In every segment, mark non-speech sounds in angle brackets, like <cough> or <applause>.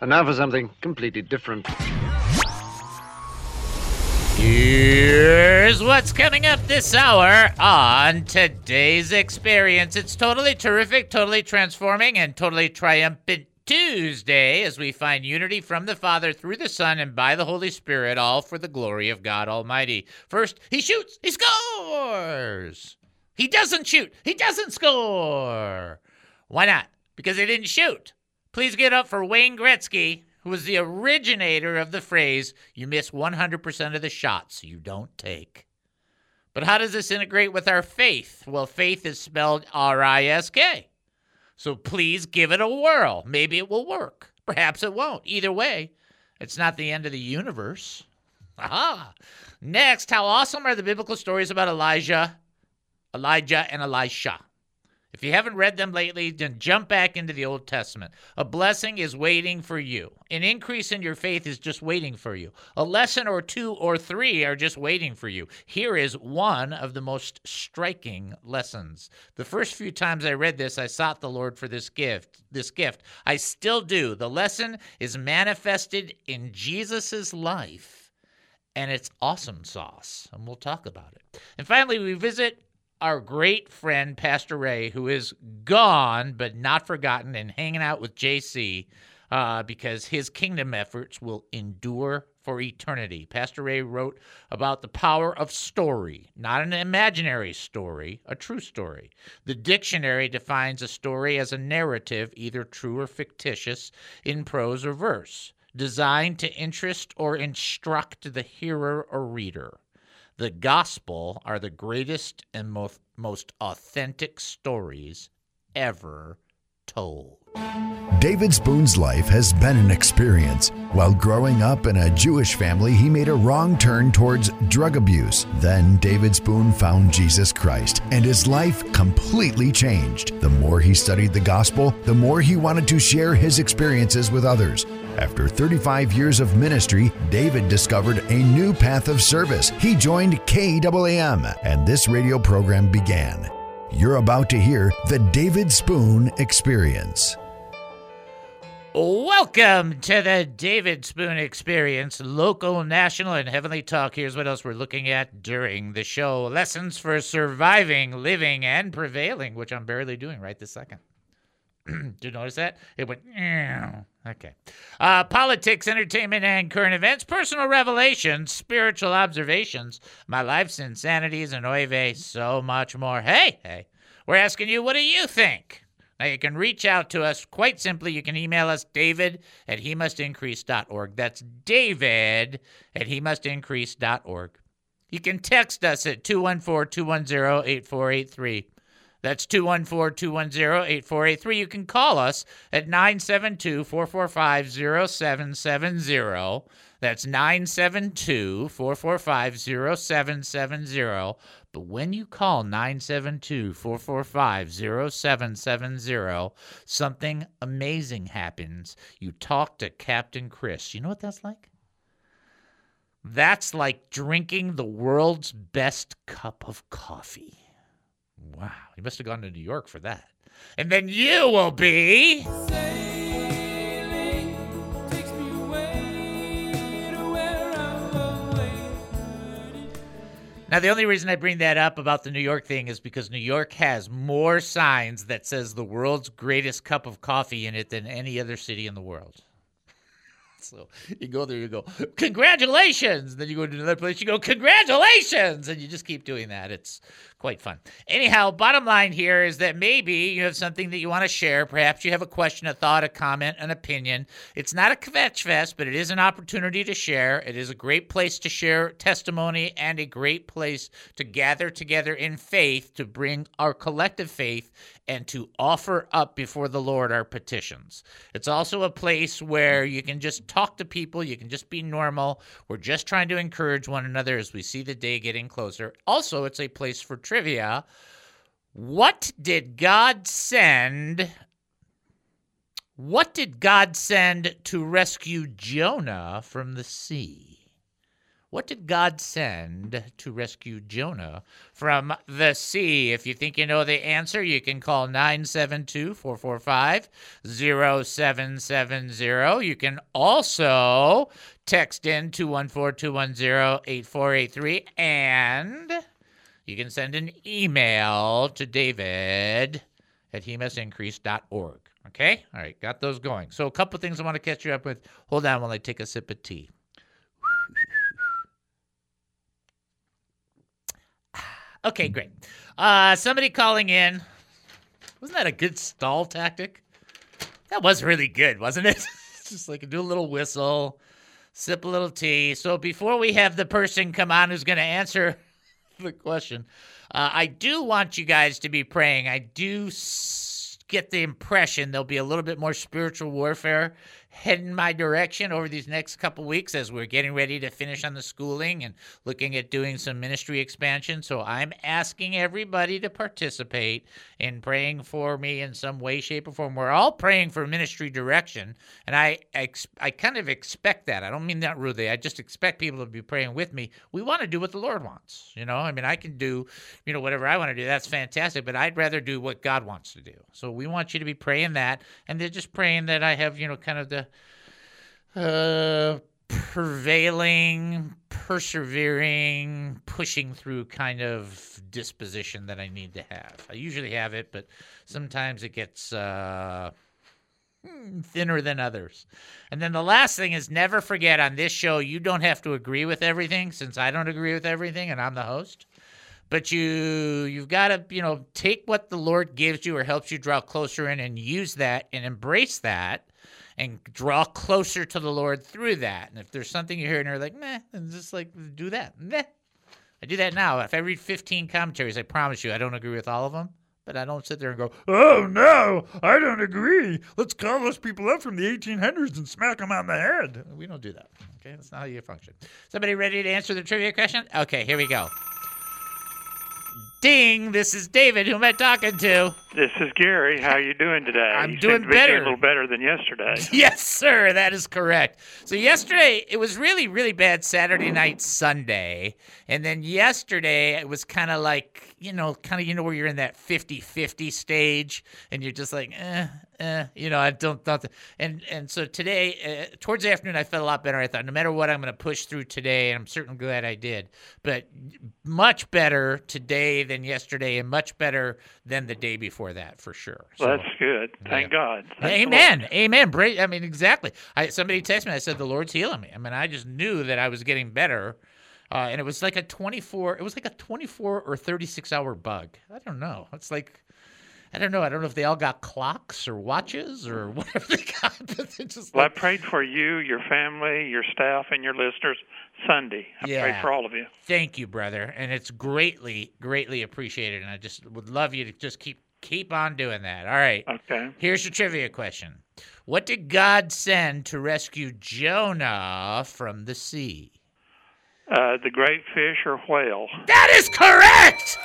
And now for something completely different. Here's what's coming up this hour on today's experience. It's totally terrific, totally transforming, and totally triumphant Tuesday as we find unity from the Father through the Son and by the Holy Spirit, all for the glory of God Almighty. First, he shoots, he scores. He doesn't shoot, he doesn't score. Why not? Because he didn't shoot. Please get up for Wayne Gretzky, who was the originator of the phrase, you miss 100% of the shots you don't take. But how does this integrate with our faith? Well, faith is spelled R I S K. So please give it a whirl. Maybe it will work. Perhaps it won't. Either way, it's not the end of the universe. Aha. Next, how awesome are the biblical stories about Elijah, Elijah, and Elisha? If you haven't read them lately, then jump back into the Old Testament. A blessing is waiting for you. An increase in your faith is just waiting for you. A lesson or two or three are just waiting for you. Here is one of the most striking lessons. The first few times I read this, I sought the Lord for this gift. This gift. I still do. The lesson is manifested in Jesus' life, and it's awesome sauce. And we'll talk about it. And finally, we visit our great friend Pastor Ray, who is gone but not forgotten and hanging out with JC uh, because his kingdom efforts will endure for eternity. Pastor Ray wrote about the power of story, not an imaginary story, a true story. The dictionary defines a story as a narrative, either true or fictitious, in prose or verse, designed to interest or instruct the hearer or reader. The gospel are the greatest and most, most authentic stories ever told. David Spoon's life has been an experience. While growing up in a Jewish family, he made a wrong turn towards drug abuse. Then David Spoon found Jesus Christ, and his life completely changed. The more he studied the gospel, the more he wanted to share his experiences with others. After 35 years of ministry, David discovered a new path of service. He joined KAAM, and this radio program began. You're about to hear the David Spoon Experience. Welcome to the David Spoon Experience, local, national, and heavenly talk. Here's what else we're looking at during the show lessons for surviving, living, and prevailing, which I'm barely doing right this second. <clears throat> Did you notice that? It went. Okay. Uh, politics, entertainment, and current events, personal revelations, spiritual observations, my life's insanities, and oive, so much more. Hey, hey, we're asking you, what do you think? Now, you can reach out to us quite simply. You can email us, david at he must increase.org. That's david at he must increase.org. You can text us at 214 210 8483. That's 214 210 8483. You can call us at 972 445 0770. That's 972 445 0770. But when you call 972 445 0770, something amazing happens. You talk to Captain Chris. You know what that's like? That's like drinking the world's best cup of coffee. Wow, you must have gone to New York for that. And then you will be. Now, the only reason I bring that up about the New York thing is because New York has more signs that says the world's greatest cup of coffee in it than any other city in the world. So you go there, you go, congratulations. Then you go to another place, you go, congratulations. And you just keep doing that. It's quite fun. Anyhow, bottom line here is that maybe you have something that you want to share. Perhaps you have a question, a thought, a comment, an opinion. It's not a kvetch fest, but it is an opportunity to share. It is a great place to share testimony and a great place to gather together in faith to bring our collective faith and to offer up before the Lord our petitions. It's also a place where you can just talk to people, you can just be normal. We're just trying to encourage one another as we see the day getting closer. Also, it's a place for trivia. What did God send? What did God send to rescue Jonah from the sea? What did God send to rescue Jonah from the sea? If you think you know the answer, you can call 972 445 0770. You can also text in 214 210 8483 and you can send an email to David at hemustincrease.org. Okay? All right, got those going. So, a couple things I want to catch you up with. Hold on while I take a sip of tea. Okay, great. Uh, somebody calling in. Wasn't that a good stall tactic? That was really good, wasn't it? <laughs> Just like do a little whistle, sip a little tea. So before we have the person come on who's going to answer <laughs> the question, uh, I do want you guys to be praying. I do s- get the impression there'll be a little bit more spiritual warfare heading my direction over these next couple weeks as we're getting ready to finish on the schooling and looking at doing some ministry expansion. So I'm asking everybody to participate in praying for me in some way, shape, or form. We're all praying for ministry direction, and I ex- I kind of expect that. I don't mean that rudely. I just expect people to be praying with me. We want to do what the Lord wants. You know, I mean, I can do, you know, whatever I want to do. That's fantastic, but I'd rather do what God wants to do. So we want you to be praying that, and they're just praying that I have, you know, kind of the uh, prevailing, persevering, pushing through kind of disposition that I need to have. I usually have it, but sometimes it gets uh, hmm, thinner than others. And then the last thing is never forget on this show, you don't have to agree with everything since I don't agree with everything and I'm the host but you you've got to you know take what the lord gives you or helps you draw closer in and use that and embrace that and draw closer to the lord through that and if there's something you hear and you're like meh then just like do that meh i do that now if i read 15 commentaries i promise you i don't agree with all of them but I don't sit there and go, oh no, I don't agree. Let's call those people up from the 1800s and smack them on the head. We don't do that. Okay, that's not how you function. Somebody ready to answer the trivia question? Okay, here we go. Ding! This is David. Who am I talking to? This is Gary. How you doing today? I'm you doing seem to be better. a little better than yesterday. <laughs> Yes, sir. That is correct. So yesterday it was really, really bad. Saturday night, Sunday, and then yesterday it was kind of like you know, kind of you know where you're in that 50-50 stage, and you're just like, eh, eh, you know, I don't, don't. And and so today, uh, towards the afternoon, I felt a lot better. I thought, no matter what, I'm going to push through today, and I'm certainly glad I did. But much better today than yesterday, and much better than the day before that, for sure. Well, that's good. Thank God. Thank Amen. Amen. Bra- I mean, exactly. I somebody texted me. I said the Lord's healing me. I mean, I just knew that I was getting better, uh, and it was like a twenty-four. It was like a twenty-four or thirty-six hour bug. I don't know. It's like. I don't know. I don't know if they all got clocks or watches or <laughs> whatever they got. But they just Well, I prayed for you, your family, your staff, and your listeners Sunday. I Yeah. prayed for all of you. thank you, brother, and it's greatly, greatly appreciated. And I just would love you to just keep keep on doing that. All right. Okay. Here's your trivia question. What did God send to rescue Jonah from the sea? Uh, the great fish or whale? That is correct!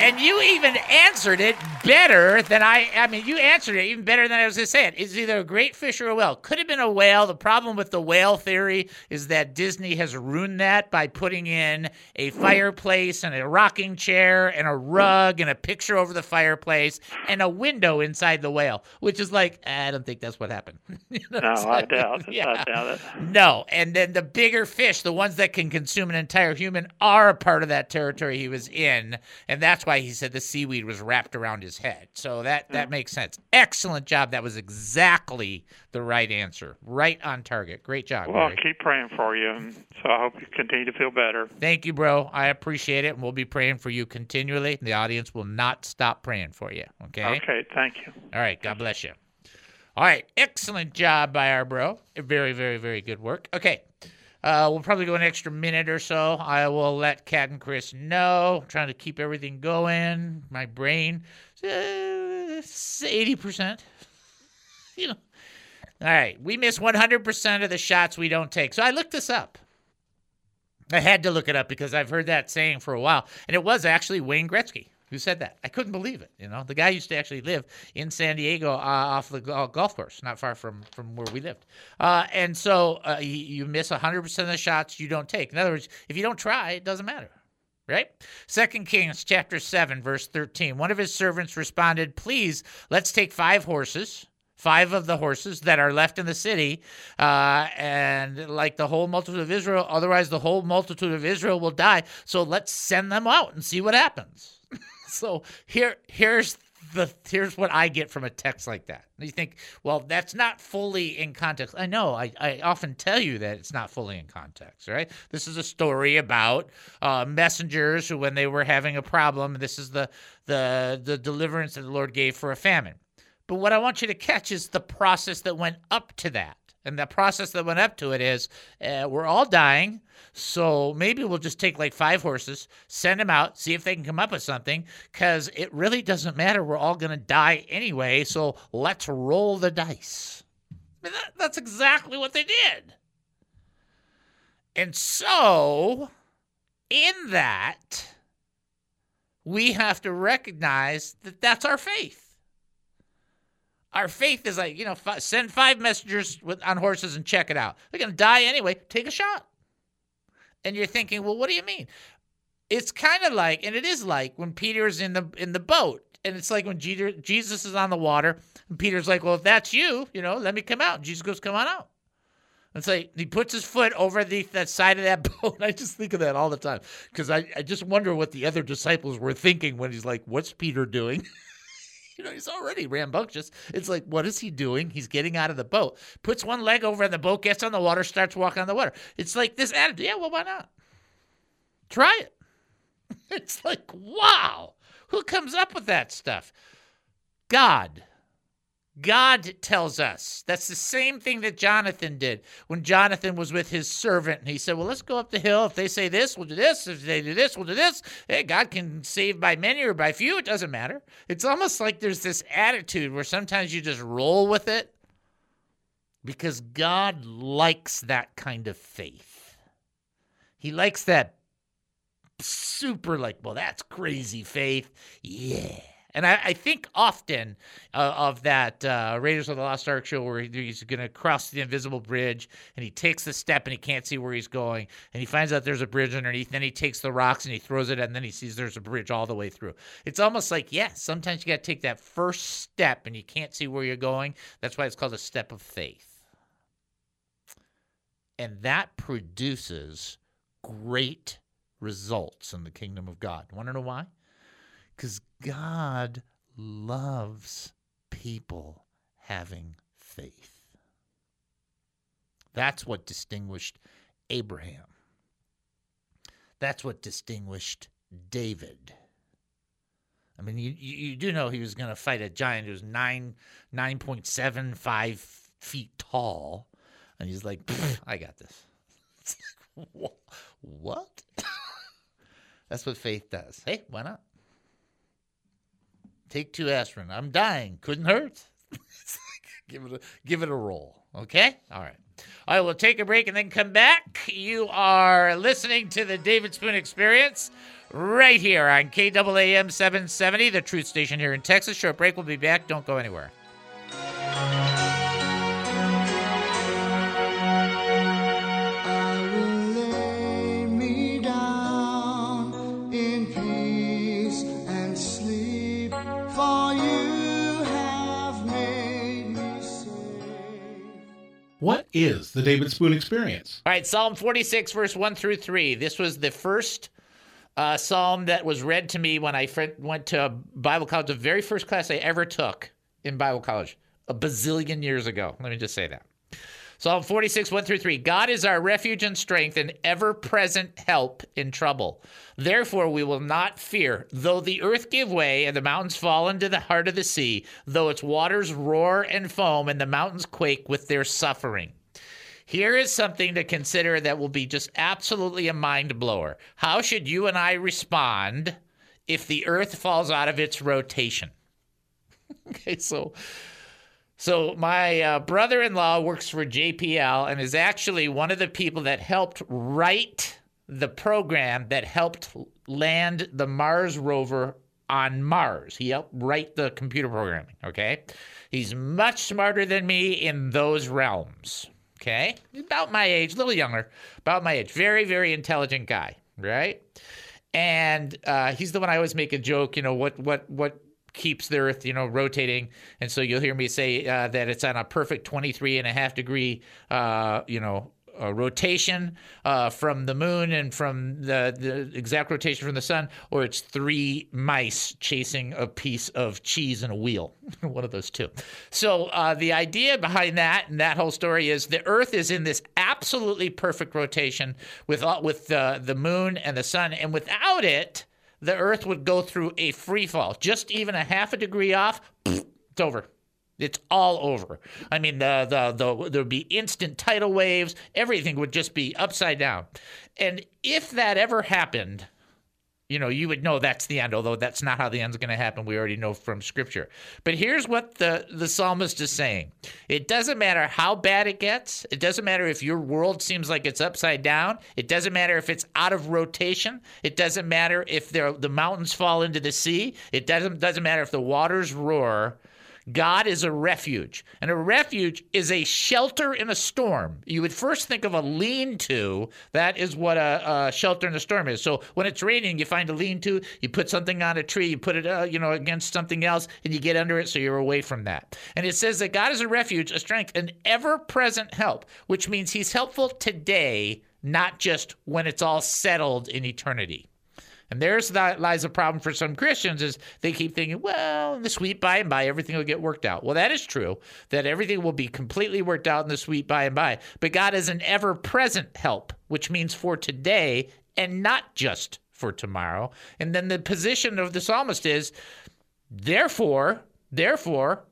And you even answered it better than I. I mean, you answered it even better than I was going to say it. It's either a great fish or a whale. Could have been a whale. The problem with the whale theory is that Disney has ruined that by putting in a fireplace and a rocking chair and a rug and a picture over the fireplace and a window inside the whale, which is like, eh, I don't think that's what happened. <laughs> You know No, what I'm I doubt it. Yeah. I doubt it. No, and then the bigger fish, the ones that can consume an entire human, are a part of that territory he was in, and that's why he said the seaweed was wrapped around his head. So that that mm. makes sense. Excellent job. That was exactly the right answer. Right on target. Great job. Well, I'll keep praying for you, and so I hope you continue to feel better. Thank you, bro. I appreciate it, and we'll be praying for you continually. The audience will not stop praying for you. Okay. Okay, thank you. All right. God bless you. All right. Excellent job by our bro. Very, very, very good work. Okay. Uh, we'll probably go an extra minute or so. I will let Kat and Chris know. trying to keep everything going. My brain, eighty percent. <laughs> You know. All right. We miss one hundred percent of the shots we don't take. So I looked this up. I had to look it up because I've heard that saying for a while, and it was actually Wayne Gretzky. Who said that. I couldn't believe it. You know, the guy used to actually live in San Diego uh, off the golf course, not far from from where we lived. Uh, and so uh, you, you miss 100% of the shots you don't take. In other words, if you don't try, it doesn't matter. Right? Second Kings chapter 7 verse 13. One of his servants responded, "Please, let's take 5 horses." Five of the horses that are left in the city, uh, and like the whole multitude of Israel, otherwise the whole multitude of Israel will die. So let's send them out and see what happens. So here here's the here's what I get from a text like that. You think, well, that's not fully in context. I know. I, I often tell you that it's not fully in context, right? This is a story about uh, messengers who, when they were having a problem, this is the the the deliverance that the Lord gave for a famine. But what I want you to catch is the process that went up to that. And the process that went up to it is uh, we're all dying. So maybe we'll just take like five horses, send them out, see if they can come up with something, because it really doesn't matter. We're all going to die anyway. So let's roll the dice. I mean, that, that's exactly what they did. And so, in that, we have to recognize that that's our faith. Our faith is like, you know, send five messengers with, on horses and check it out. They're going to die anyway. Take a shot. And you're thinking, well, what do you mean? It's kind of like, and it is like when Peter's in the in the boat, and it's like when Jesus is on the water, and Peter's like, well, if that's you, you know, let me come out. And Jesus goes, come on out. It's like he puts his foot over the that side of that <laughs> boat. I just think of that all the time because I, I just wonder what the other disciples were thinking when he's like, "What's Peter doing?" <laughs> <laughs> you know, he's already rambunctious. It's like, what is he doing? He's getting out of the boat, puts one leg over in the boat, gets on the water, starts walking on the water. It's like this attitude. Yeah, well, why not? Try it. <laughs> It's like, wow, who comes up with that stuff? God. God tells us. That's the same thing that Jonathan did when Jonathan was with his servant. And he said, Well, let's go up the hill. If they say this, we'll do this. If they do this, we'll do this. Hey, God can save by many or by few. It doesn't matter. It's almost like there's this attitude where sometimes you just roll with it because God likes that kind of faith. He likes that super, like, well, that's crazy faith. Yeah. And I, I think often uh, of that uh, Raiders of the Lost Ark show where he's going to cross the invisible bridge and he takes the step and he can't see where he's going and he finds out there's a bridge underneath. Then he takes the rocks and he throws it and then he sees there's a bridge all the way through. It's almost like, yeah, sometimes you got to take that first step and you can't see where you're going. That's why it's called a step of faith. And that produces great results in the kingdom of God. Want to know why? Because God loves people having faith. That's what distinguished Abraham. That's what distinguished David. I mean, you, you do know he was going to fight a giant who was nine nine point seven five feet tall, and he's like, "I got this." <laughs> what? <laughs> That's what faith does. Hey, why not? Take two aspirin. I'm dying. Couldn't hurt. <laughs> give it a give it a roll. Okay? All right. All right, we'll take a break and then come back. You are listening to the David Spoon Experience right here on KAAM 770, the truth station here in Texas. Short break. We'll be back. Don't go anywhere. What is the David Spoon experience? All right, Psalm 46, verse 1 through 3. This was the first uh, psalm that was read to me when I went to Bible college, the very first class I ever took in Bible college, a bazillion years ago. Let me just say that. Psalm 46, 1 through 3. God is our refuge and strength and ever present help in trouble. Therefore, we will not fear, though the earth give way and the mountains fall into the heart of the sea, though its waters roar and foam and the mountains quake with their suffering. Here is something to consider that will be just absolutely a mind blower. How should you and I respond if the earth falls out of its rotation? <laughs> okay, so so my uh, brother-in-law works for JPL and is actually one of the people that helped write the program that helped land the Mars rover on Mars. He helped write the computer programming, okay? He's much smarter than me in those realms, okay? About my age, a little younger, about my age. Very, very intelligent guy, right? And uh, he's the one I always make a joke, you know, what, what, what, keeps the earth you know rotating and so you'll hear me say uh, that it's on a perfect 23 and a half degree uh, you know uh, rotation uh, from the moon and from the, the exact rotation from the sun, or it's three mice chasing a piece of cheese in a wheel. <laughs> One of those two. So uh, the idea behind that and that whole story is the Earth is in this absolutely perfect rotation with with the the moon and the sun, and without it, the Earth would go through a free fall. Just even a half a degree off, it's over. It's all over. I mean, the, the, the, there'd be instant tidal waves. Everything would just be upside down. And if that ever happened, you know, you would know that's the end, although that's not how the end's going to happen. We already know from scripture. But here's what the, the psalmist is saying it doesn't matter how bad it gets, it doesn't matter if your world seems like it's upside down, it doesn't matter if it's out of rotation, it doesn't matter if the mountains fall into the sea, it doesn't, doesn't matter if the waters roar. God is a refuge, and a refuge is a shelter in a storm. You would first think of a lean to. That is what a, a, shelter in a storm is. So when it's raining, you find a lean to, you put something on a tree, you put it, uh, you know, against something else, and you get under it so you're away from that. And it says that God is a refuge, a strength, an ever present help, which means He's helpful today, not just when it's all settled in eternity. And there's that lies a problem for some Christians is they keep thinking, well, in the sweet by and by, everything will get worked out. Well, that is true, that everything will be completely worked out in the sweet by and by. But God is an ever present help, which means for today and not just for tomorrow. And then the position of the psalmist is, therefore, therefore,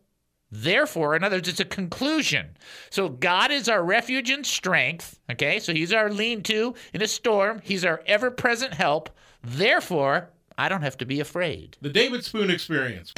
Therefore, in other words, it's a conclusion. So God is our refuge and strength. Okay, so He's our lean to in a storm. He's our ever present help. Therefore, I don't have to be afraid. The David Spoon Experience.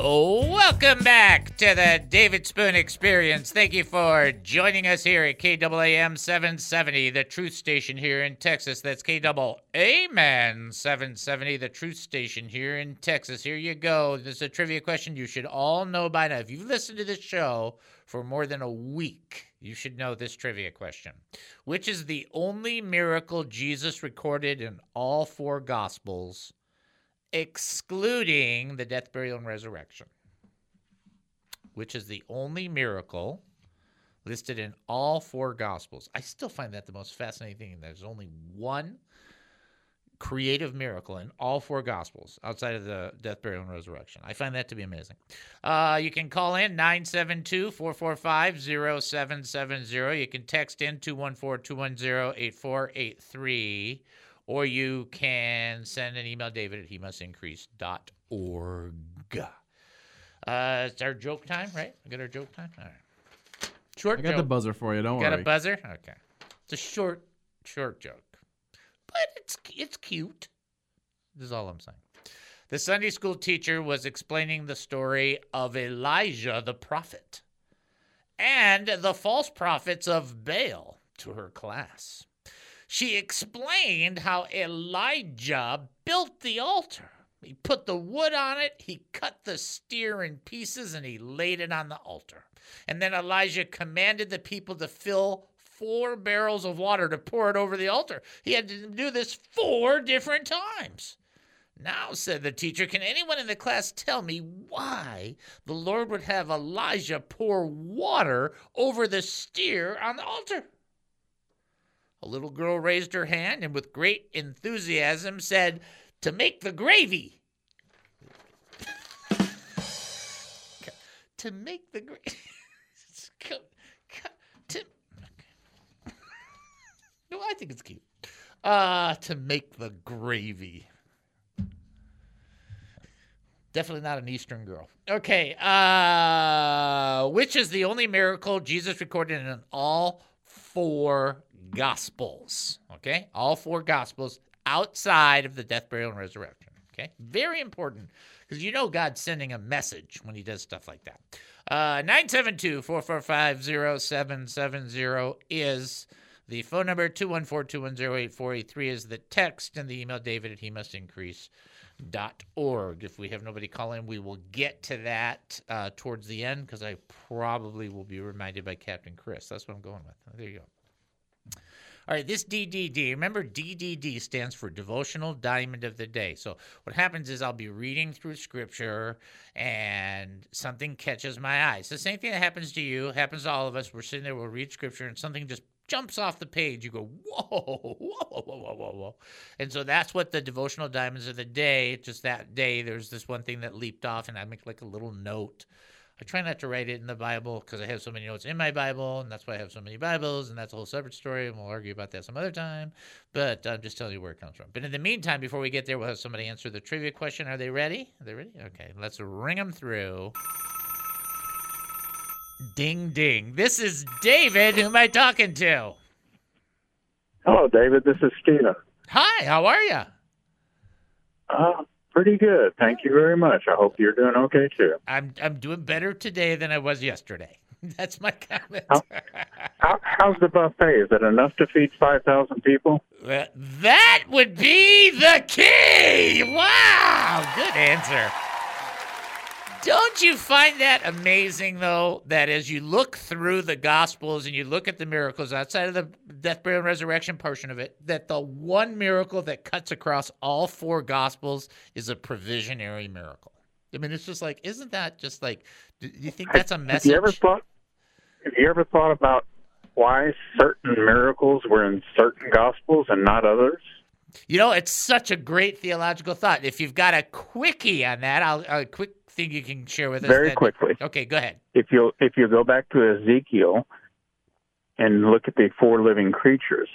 Oh, welcome back to the David Spoon Experience. Thank you for joining us here at KAAM 770, the truth station here in Texas. That's KAAM 770, the truth station here in Texas. Here you go. This is a trivia question you should all know by now. If you've listened to this show for more than a week, you should know this trivia question. Which is the only miracle Jesus recorded in all four Gospels? Excluding the death, burial, and resurrection, which is the only miracle listed in all four Gospels. I still find that the most fascinating thing. There's only one creative miracle in all four Gospels outside of the death, burial, and resurrection. I find that to be amazing. Uh, you can call in 972 445 0770. You can text in 214 210 8483 or you can send an email, David at he must increase.org. Uh, it's our joke time, right? We got our joke time? All right. Short I got joke. the buzzer for you. Don't got worry. Got a buzzer? Okay. It's a short, short joke. But it's it's cute. This is all I'm saying. The Sunday school teacher was explaining the story of Elijah the prophet and the false prophets of Baal to her class. She explained how Elijah built the altar. He put the wood on it, he cut the steer in pieces, and he laid it on the altar. And then Elijah commanded the people to fill four barrels of water to pour it over the altar. He had to do this four different times. Now, said the teacher, can anyone in the class tell me why the Lord would have Elijah pour water over the steer on the altar? A little girl raised her hand and with great enthusiasm said, To make the gravy. to make the gravy. <laughs> <laughs> no, I think it's cute. Uh, to make the gravy. Definitely not an Eastern girl. Okay. Uh, which is the only miracle Jesus recorded in all four Gospels. Okay? All four Gospels outside of the death, burial, and resurrection. Okay, very important because you know God's sending a message when He does stuff like that. Uh, 972 445 0770 is the phone number. 214 210 8483 is the text, and the email david at he must increase dot org. If we have nobody calling, we will get to that uh, towards the end because I probably will be reminded by Captain Chris. That's what I'm going with. There you go. All right, this DDD, remember DDD stands for Devotional Diamond of the Day. So what happens is I'll be reading through scripture and something catches my eye. It's the same thing that happens to you, happens to all of us. We're sitting there, we'll read scripture and something just jumps off the page. You go, whoa, <laughs> whoa, whoa, whoa, whoa, whoa. And so that's what the devotional diamonds of the day, just that day, there's this one thing that leaped off, and I make like a little note. I try not to write it in the Bible because I have so many notes in my Bible, and that's why I have so many Bibles, and that's a whole separate story, and we'll argue about that some other time. But I'm just telling you where it comes from. But in the meantime, before we get there, we'll have somebody answer the trivia question. Are they ready? Are they ready? Okay, let's ring them through. Ding ding. This is David. Who am I talking to? Hello, David. This is Steven. Hi, how are you? Uh, pretty good. Thank you very much. I hope you're doing okay too. I'm I'm doing better today than I was yesterday. <laughs> That's my comment. How- How, how's the buffet? Is it enough to feed 5,000 people? That- that would be the key. Wow, good answer. Don't you find that amazing, though, that as you look through the Gospels and you look at the miracles outside of the death, burial, and resurrection portion of it, that the one miracle that cuts across all four Gospels is a provisionary miracle? I mean, it's just like, isn't that just like, do you think that's a message? Have you ever thought? Have you ever thought about why certain miracles were in certain gospels and not others? You know, it's such a great theological thought. If you've got a quickie on that, I'll a quick thing you can share with us. Very then- quickly. Okay, go ahead. If you if you go back to Ezekiel and look at the four living creatures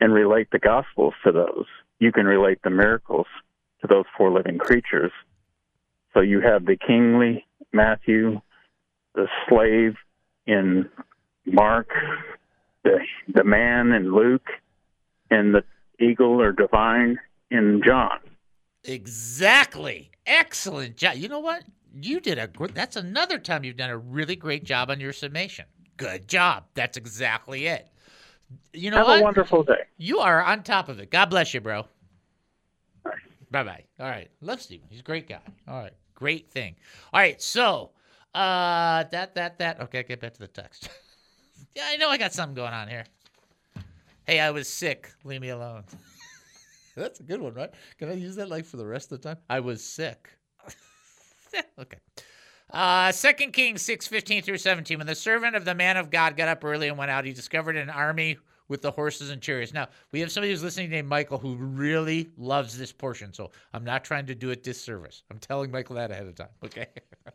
and relate the gospels to those, you can relate the miracles to those four living creatures. So you have the kingly Matthew, the slave in Mark, the the man in Luke, and the eagle or divine in John. Exactly. Excellent job. You know what? You did a gr- that's another time you've done a really great job on your summation. Good job. That's exactly it. You know Have what? a wonderful day. You are on top of it. God bless you, bro. Bye bye. All right. Love Steven. He's a great guy. All right. Great thing. All right. So, uh, that, that, that. Okay. Get back to the text. <laughs> yeah, I know I got something going on here. Hey, I was sick. Leave me alone. <laughs> <laughs> That's a good one, right? Can I use that like for the rest of the time? I was sick. <laughs> okay. Uh, 2 Kings 6, 15 through 17. When the servant of the man of God got up early and went out, he discovered an army with the horses and chariots. Now, we have somebody who's listening named Michael who really loves this portion, so I'm not trying to do it disservice. I'm telling Michael that ahead of time, <laughs> okay?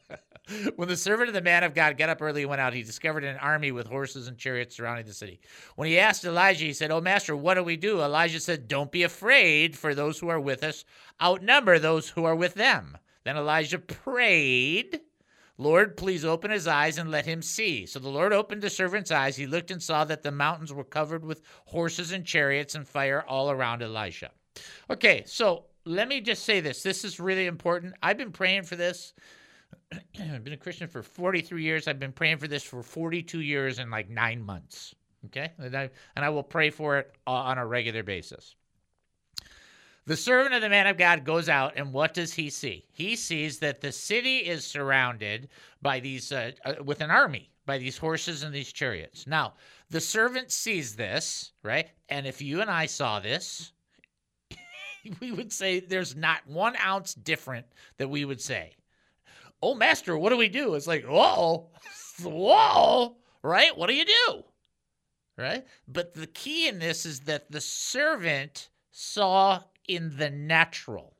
<laughs> when the servant of the man of God got up early and went out, he discovered an army with horses and chariots surrounding the city. When he asked Elijah, he said, Oh, master, what do we do? Elijah said, Don't be afraid, for those who are with us outnumber those who are with them. Then Elijah prayed. Lord, please open his eyes and let him see. So the Lord opened the servant's eyes. He looked and saw that the mountains were covered with horses and chariots and fire all around Elisha. Okay, so let me just say this. This is really important. I've been praying for this. <clears throat> I've been a Christian for 43 years. I've been praying for this for 42 years and like nine months. Okay, and I, and I will pray for it uh, on a regular basis. The servant of the man of God goes out, and what does he see? He sees that the city is surrounded by these, uh, uh, with an army, by these horses and these chariots. Now, the servant sees this, right? And if you and I saw this, <laughs> we would say there's not one ounce different that we would say. Oh, master, what do we do? It's like, whoa, <laughs> whoa, right? What do you do? Right? But the key in this is that the servant saw in the natural.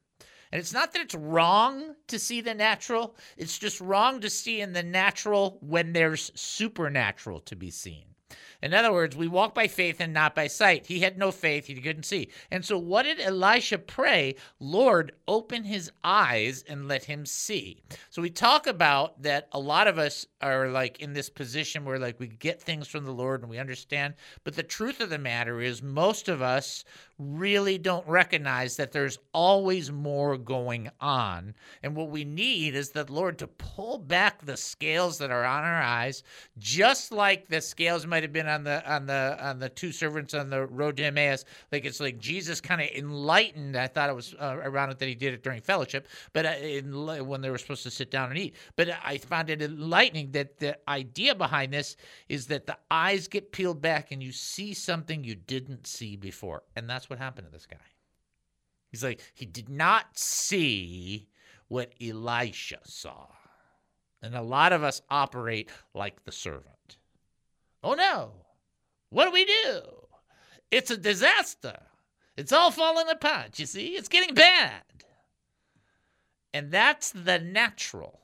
And it's not that it's wrong to see the natural, it's just wrong to see in the natural when there's supernatural to be seen. In other words, we walk by faith and not by sight. He had no faith, he couldn't see. And so, what did Elisha pray? Lord, open his eyes and let him see. So, we talk about that a lot of us are like in this position where like we get things from the Lord and we understand. But the truth of the matter is, most of us, really don't recognize that there's always more going on. And what we need is the Lord to pull back the scales that are on our eyes, just like the scales might have been on the on the on the two servants on the road to Emmaus. Like it's like Jesus kind of enlightened. I thought it was uh, around it that he did it during fellowship, but uh, in, when they were supposed to sit down and eat. But I found it enlightening that the idea behind this is that the eyes get peeled back and you see something you didn't see before, and that's what happened to this guy. He's like, he did not see what Elisha saw. And a lot of us operate like the servant. Oh no, what do we do? It's a disaster. It's all falling apart, you see? It's getting bad. And that's the natural.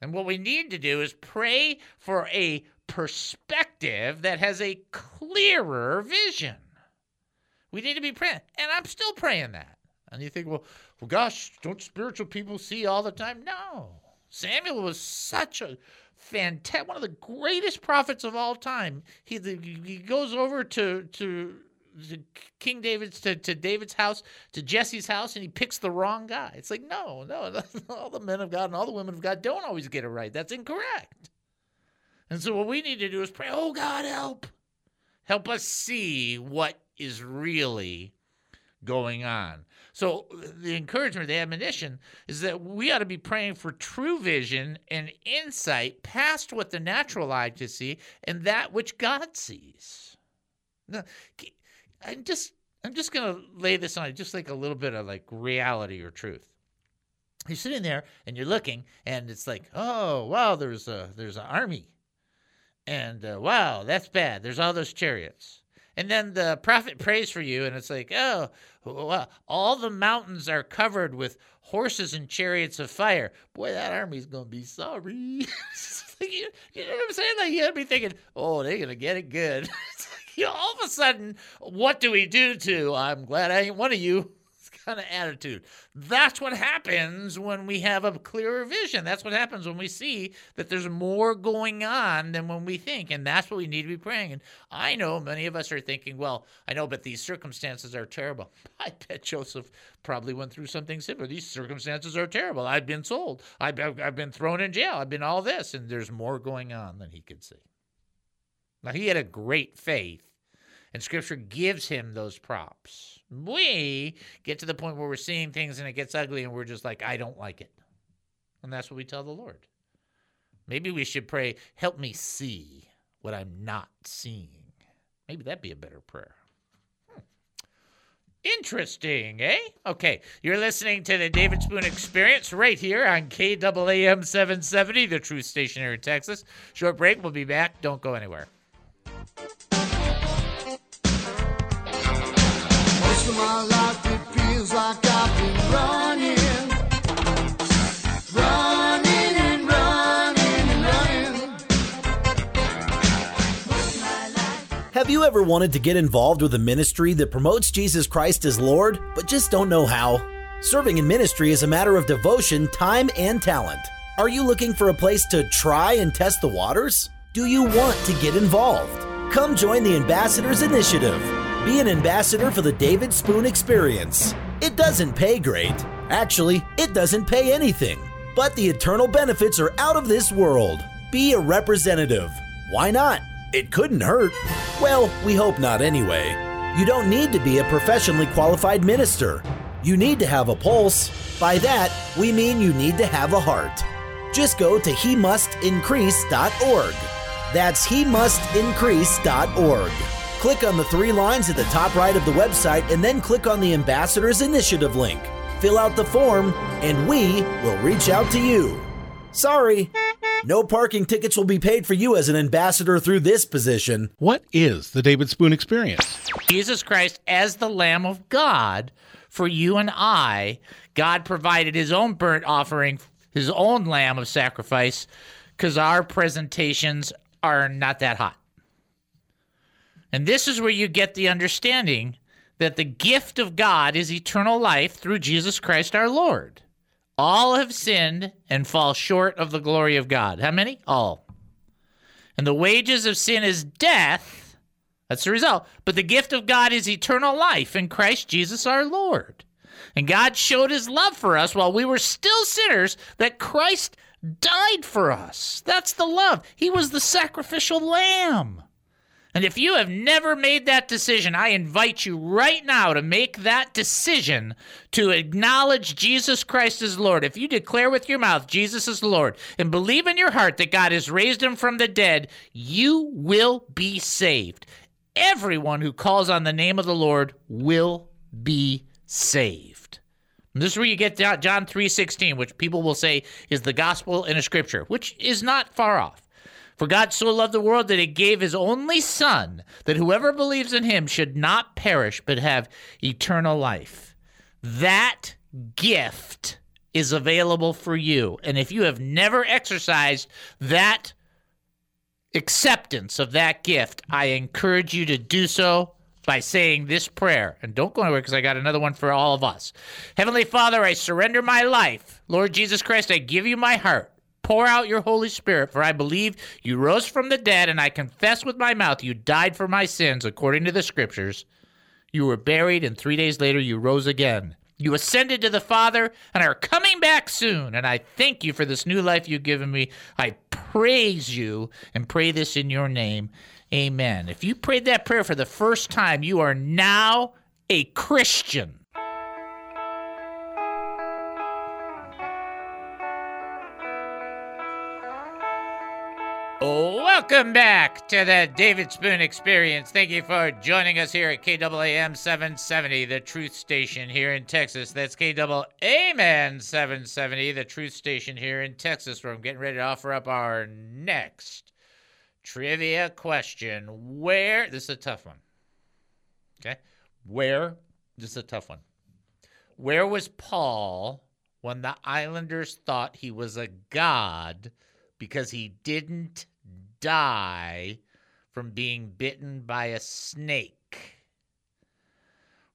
And what we need to do is pray for a perspective that has a clearer vision. We need to be praying. And I'm still praying that. And you think, well, well, gosh, don't spiritual people see all the time? No. Samuel was such a fantastic, one of the greatest prophets of all time. He, he goes over to, to, to King David's, to, to David's house, to Jesse's house, and he picks the wrong guy. It's like, no, no, <laughs> all the men of God and all the women of God don't always get it right. That's incorrect. And so what we need to do is pray, oh, God, help. Help us see what is really going on. So the encouragement, the admonition is that we ought to be praying for true vision and insight past what the natural eye can see and that which God sees. Now, I'm just I'm just gonna lay this on just like a little bit of like reality or truth. You're sitting there and you're looking, and it's like, oh wow, there's a there's an army, and uh, wow, that's bad. There's all those chariots and then the prophet prays for you, and it's like, oh, well, all the mountains are covered with horses and chariots of fire. Boy, that army's to be sorry. <laughs> you, you, know what I'm saying? Like, you got to be thinking, oh, they're to get it good. <laughs> you know, all of a sudden, what do we do to, I'm glad I ain't one of you? Kind of attitude. That's what happens when we have a clearer vision. That's what happens when we see that there's more going on than when we think. And that's what we need to be praying. And I know many of us are thinking, well, I know, but these circumstances are terrible. <laughs> I bet Joseph probably went through something similar. These circumstances are terrible. I've been sold, I've, I've been thrown in jail, I've been all this. And there's more going on than he could see. Now, he had a great faith and scripture gives him those props. We get to the point where we're seeing things and it gets ugly and we're just like, I don't like it. And that's what we tell the Lord. Maybe we should pray, help me see what I'm not seeing. Maybe that'd be a better prayer. Hmm. Interesting, eh? Okay, you're listening to the David Spoon Experience right here on KAAM 770, the Truth Station in Texas. Short break, we'll be back. Don't go anywhere. Have you ever wanted to get involved with a ministry that promotes Jesus Christ as Lord, but just don't know how? Serving in ministry is a matter of devotion, time, and talent. Are you looking for a place to try and test the waters? Do you want to get involved? Come join the Ambassadors Initiative. Be an ambassador for the David Spoon Experience. It doesn't pay great. Actually, it doesn't pay anything. But the eternal benefits are out of this world. Be a representative. Why not? It couldn't hurt. Well, we hope not anyway. You don't need to be a professionally qualified minister. You need to have a pulse. By that, we mean you need to have a heart. Just go to he increase.org. That's he increase.org. Click on the three lines at the top right of the website and then click on the Ambassadors Initiative link. Fill out the form, and we will reach out to you. Sorry, no parking tickets will be paid for you as an ambassador through this position. What is the David Spoon experience? Jesus Christ as the Lamb of God for you and I. God provided his own burnt offering, his own lamb of sacrifice, because our presentations are not that hot. And this is where you get the understanding that the gift of God is eternal life through Jesus Christ our Lord. All have sinned and fall short of the glory of God. How many? All. And the wages of sin is death. That's the result. But the gift of God is eternal life in Christ Jesus our Lord. And God showed his love for us while we were still sinners that Christ died for us. That's the love. He was the sacrificial lamb. And if you have never made that decision, I invite you right now to make that decision to acknowledge Jesus Christ as Lord. If you declare with your mouth Jesus is Lord and believe in your heart that God has raised him from the dead, you will be saved. Everyone who calls on the name of the Lord will be saved. And this is where you get John 3:16, which people will say is the gospel in a scripture, which is not far off. For God so loved the world that he gave his only Son, that whoever believes in him should not perish but have eternal life. That gift is available for you. And if you have never exercised that acceptance of that gift, I encourage you to do so by saying this prayer. And don't go anywhere because I got another one for all of us. Heavenly Father, I surrender my life. Lord Jesus Christ, I give you my heart. Pour out your Holy Spirit, for I believe you rose from the dead, and I confess with my mouth you died for my sins according to the Scriptures. You were buried, and three days later you rose again. You ascended to the Father and are coming back soon. And I thank you for this new life you've given me. I praise you and pray this in your name. Amen. If you prayed that prayer for the first time, you are now a Christian. Welcome back to the David Spoon Experience. Thank you for joining us here at KAAM 770, the truth station here in Texas. That's KAAM 770, the truth station here in Texas, where I'm getting ready to offer up our next trivia question. Where, this is a tough one. Okay. Where, this is a tough one. Where was Paul when the islanders thought he was a god because he didn't die from being bitten by a snake.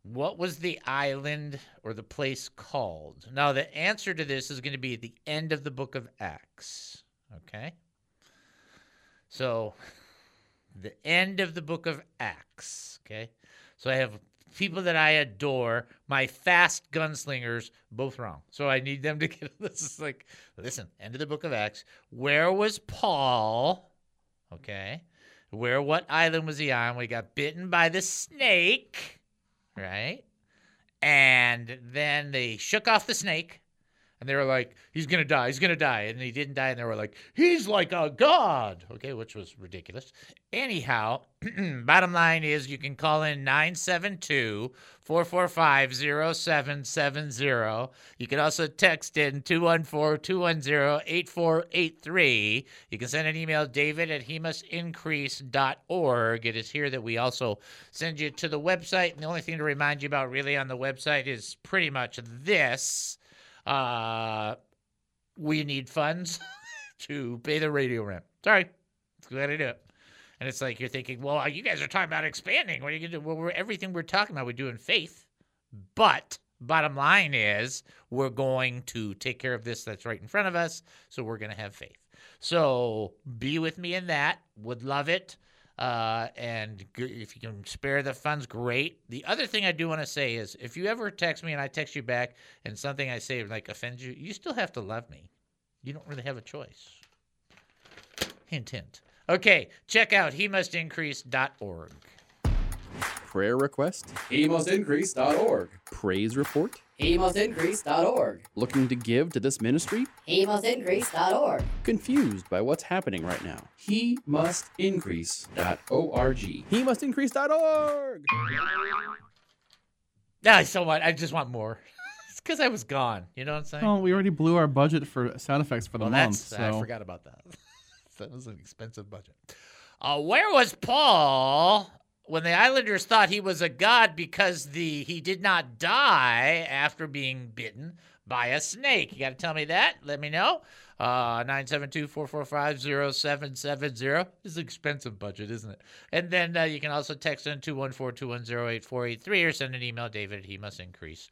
What was the island or the place called? Now, the answer to this is going to be at the end of the book of Acts. Okay? So, <laughs> the end of the book of Acts. Okay? So, I have people that I adore, my fast gunslingers, both wrong. So, I need them to get <laughs> this. Is like, listen, end of the book of Acts. Where was Paul? Okay. Where, what island was he on? We got bitten by the snake, right? And then they shook off the snake and they were like, he's to die. He's to die. And he didn't die. And they were like, he's like a god. Okay, which was ridiculous. Anyhow, <clears throat> bottom line is you can call in 972 445 0770. You can also text in 214 210 8483. You can send an email, david at hemustincrease.org. It is here that we also send you to the website. And the only thing to remind you about really on the website is pretty much this. Uh, we need funds <laughs> to pay the radio rent. Sorry, what I do it. And it's like you're thinking, well, you guys are talking about expanding. What are you going to do? Well, we're, everything we're talking about, we do in faith. But bottom line is, we're going to take care of this that's right in front of us. So we're going to have faith. So be with me in that. Would love it. Uh, and if you can spare the funds, great. The other thing I do want to say is if you ever text me and I text you back and something I say like offends you, you still have to love me. You don't really have a choice. Hint, hint. Okay, check out hemustincrease.org. Prayer request? hemustincrease.org. Praise report? hemustincrease.org. Looking to give to this ministry? hemustincrease.org. Confused by what's happening right now? He must increase.org. hemustincrease.org. Yeah, so what? I just want more. <laughs> it's because I was gone. You know what I'm saying? Well, we already blew our budget for sound effects for the well, month. So. I forgot about that. <laughs> that was an expensive budget. Uh, where was Paul when the Islanders thought he was a god because the he did not die after being bitten by a snake? You got to tell me that. Let me know. Uh, 972-445-0770 is an expensive budget, isn't it? And then uh, you can also text in 214-210-8483 or send an email, David he must increase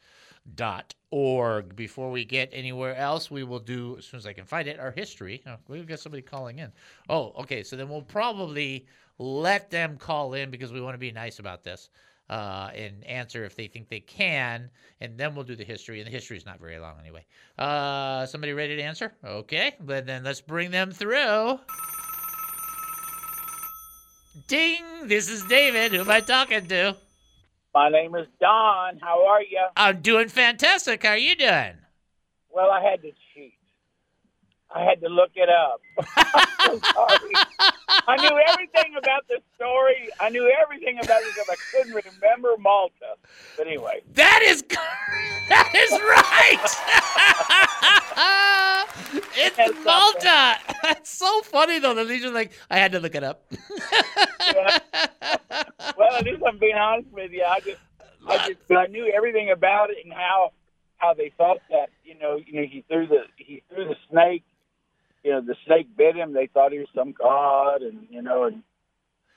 dot org. Before we get anywhere else, we will do as soon as I can find it our history. Oh, we've got somebody calling in. Oh, okay. So then we'll probably let them call in because we want to be nice about this uh, and answer if they think they can, and then we'll do the history. And the history is not very long anyway. Uh, somebody ready to answer? Okay, but then let's bring them through. Ding! This is David. Who am I talking to? My name is Don. How are you? I'm doing fantastic. How are you doing? Well, I had to. I had to look it up. <laughs> I'm so sorry. I knew everything about the story. I knew everything about it because I couldn't remember Malta. But anyway, That is <laughs> that is right. <laughs> it's Malta. That's so funny though. He's just like, I had to look it up. well, at least I'm being honest with you. I just, I just, I knew everything about it and how, how they thought that, you know, you know, he threw the, he threw the snake. You know, the snake bit him. They thought he was some god, and you know, and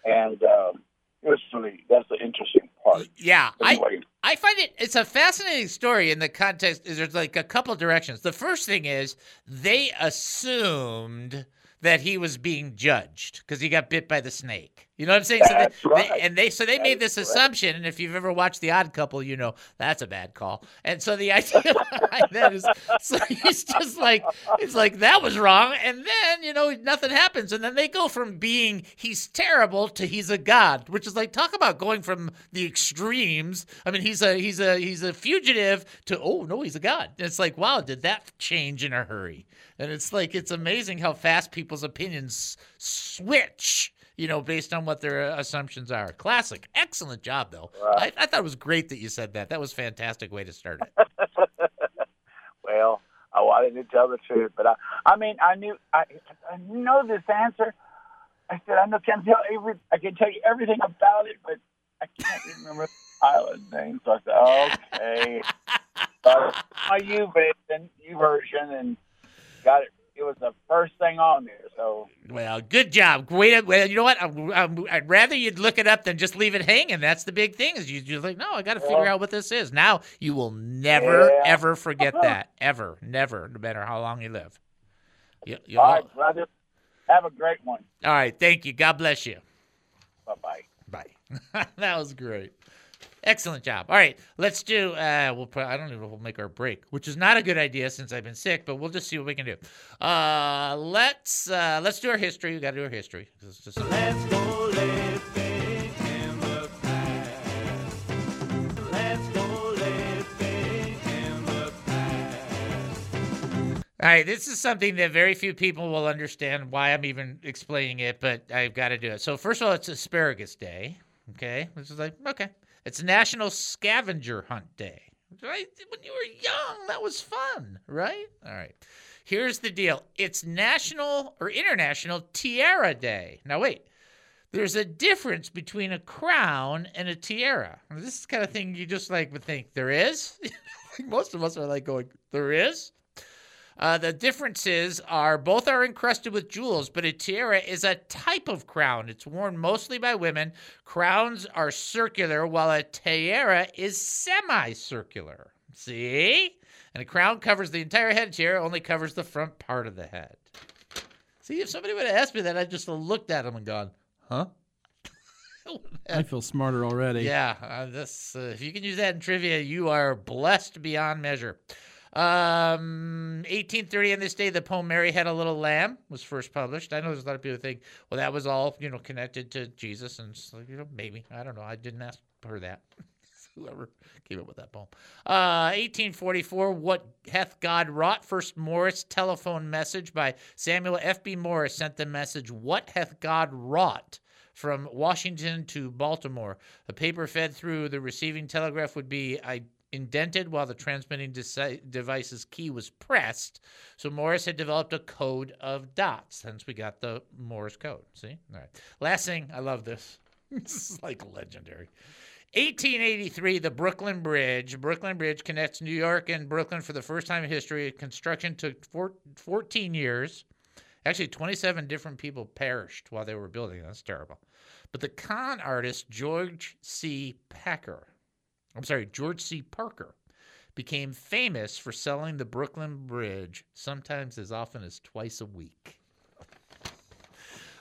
and um, it was really that's the interesting part. Yeah, Anyway. I I find it it's a fascinating story in the context is there's like a couple directions. The first thing is they assumed that he was being judged because he got bit by the snake. You know what I'm saying? So they, right. they, and they so they made this correct. assumption, and if you've ever watched The Odd Couple, you know that's a bad call. And so the idea <laughs> behind that is, so he's just like it's like that was wrong, and then you know nothing happens, and then they go from being he's terrible to he's a god, which is like talk about going from the extremes. I mean, he's a he's a he's a fugitive to oh no, he's a god. And it's like wow, did that change in a hurry? And it's like it's amazing how fast people's opinions switch. You know, based on what their uh, assumptions are. Classic. Excellent job, though. I, I thought it was great that you said that. That was a fantastic way to start it. <laughs> Well, I wanted to tell the truth, but I, I mean, I knew, I, I know this answer. I said, I know, can tell every, I can tell you everything about it, but I can't remember the island name. So I said, okay. <laughs> so I you, but a new version, and got it. It was the first thing on there. So Well, good job. Wait, well, you know what? I, would rather you'd look it up than just leave it hanging. That's the big thing. Is you, you're like, no, I got to figure out what this is. Now you will never, Yeah. ever forget <laughs> that. Ever, never, no matter how long you live. You, all right, brother, have a great one. all right. Thank you. God bless you. Bye bye. <laughs> Bye. that was great. Excellent job. All right, let's do. Uh, we'll. Put, I don't even know if we'll make our break, which is not a good idea since I've been sick. But we'll just see what we can do. Uh, let's uh, let's do our history. We got to do our history. just- Let's go living in the past. Let's go living in the past. All right, this is something that very few people will understand why I'm even explaining it, but I've got to do it. So first of all, it's Asparagus Day. Okay, this is like okay. It's National Scavenger Hunt Day. Right? When you were young, that was fun, right? All right. Here's the deal. It's National or International Tiara Day. Now wait. There's a difference between a crown and a tiara. This is kind of thing you just like would think there is. <laughs> Most of us are like going, there is. Uh, the differences are both are encrusted with jewels, but a tiara is a type of crown. It's worn mostly by women. Crowns are circular, while a tiara is semicircular. See? And a crown covers the entire head. A tiara only covers the front part of the head. See, if somebody would have asked me that, I'd just have looked at them and gone, huh? <laughs> I feel smarter already. Yeah, uh, this uh, if you can use that in trivia, you are blessed beyond measure. Um, 1830 on this day, the poem "Mary Had a Little Lamb" was first published. I know there's a lot of people think, well, that was all you know connected to Jesus, and like, you know, maybe I don't know. I didn't ask her that. <laughs> Whoever came up with that poem. Uh, 1844, What Hath God Wrought? First Morris telephone message by Samuel F.B. Morris sent the message, What hath God wrought? From Washington to Baltimore. A paper fed through the receiving telegraph would be I- indented while the transmitting deci- device's key was pressed. So Morris had developed a code of dots. Hence, we got the Morse code. See? All right. Last thing, I love this. <laughs> this is like legendary. 1883, the Brooklyn Bridge. Brooklyn Bridge connects New York and Brooklyn for the first time in history. Construction took four, 14 years. Actually, 27 different people perished while they were building. That's terrible. But the con artist George C. Packer, I'm sorry, George C. Parker, became famous for selling the Brooklyn Bridge sometimes as often as twice a week.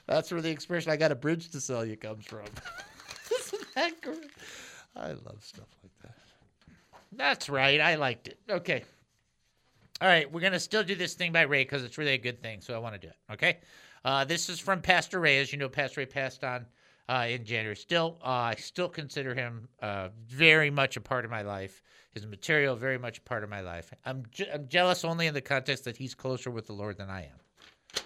That's where the expression "I got a bridge to sell you" comes from. <laughs> Isn't that great? I love stuff like that. That's right. I liked it. Okay. All right, we're gonna still do this thing by Ray because it's really a good thing, so I want to do it. Okay. Uh, this is from Pastor Ray. As you know, Pastor Ray passed on uh, in January. Still, uh, I still consider him uh, very much a part of my life. His material very much a part of my life. I'm je- I'm jealous only in the context that he's closer with the Lord than I am.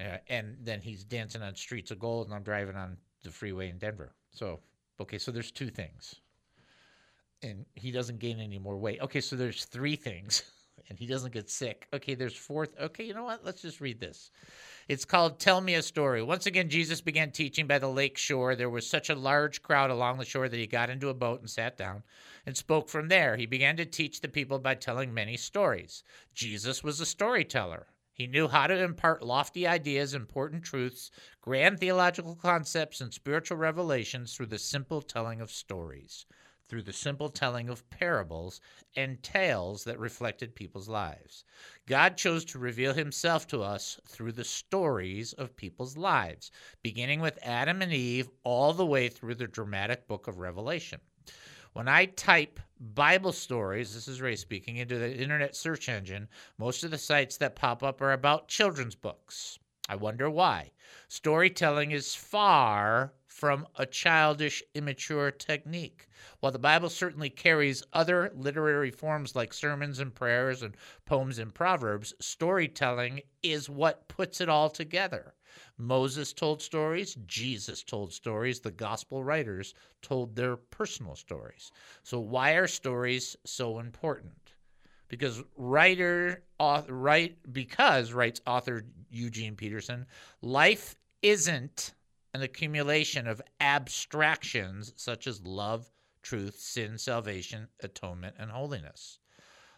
Uh, and then he's dancing on streets of gold, and I'm driving on the freeway in Denver. So, okay, so there's two things. And he doesn't gain any more weight. Okay, so there's three things, <laughs> and he doesn't get sick. Okay, there's fourth. Okay, you know what? Let's just read this. It's called Tell Me a Story. Once again, Jesus began teaching by the lake shore. There was such a large crowd along the shore that he got into a boat and sat down and spoke from there. He began to teach the people by telling many stories. Jesus was a storyteller. He knew how to impart lofty ideas, important truths, grand theological concepts, and spiritual revelations through the simple telling of stories, through the simple telling of parables and tales that reflected people's lives. God chose to reveal himself to us through the stories of people's lives, beginning with Adam and Eve all the way through the dramatic book of Revelation. When I type Bible stories, this is Ray speaking, into the internet search engine, most of the sites that pop up are about children's books. I wonder why. Storytelling is far from a childish, immature technique. While the Bible certainly carries other literary forms like sermons and prayers and poems and proverbs, storytelling is what puts it all together. Moses told stories, Jesus told stories, the gospel writers told their personal stories. So why are stories so important? Because writer author, right because writes author Eugene Peterson, life isn't an accumulation of abstractions such as love, truth, sin, salvation, atonement, and holiness.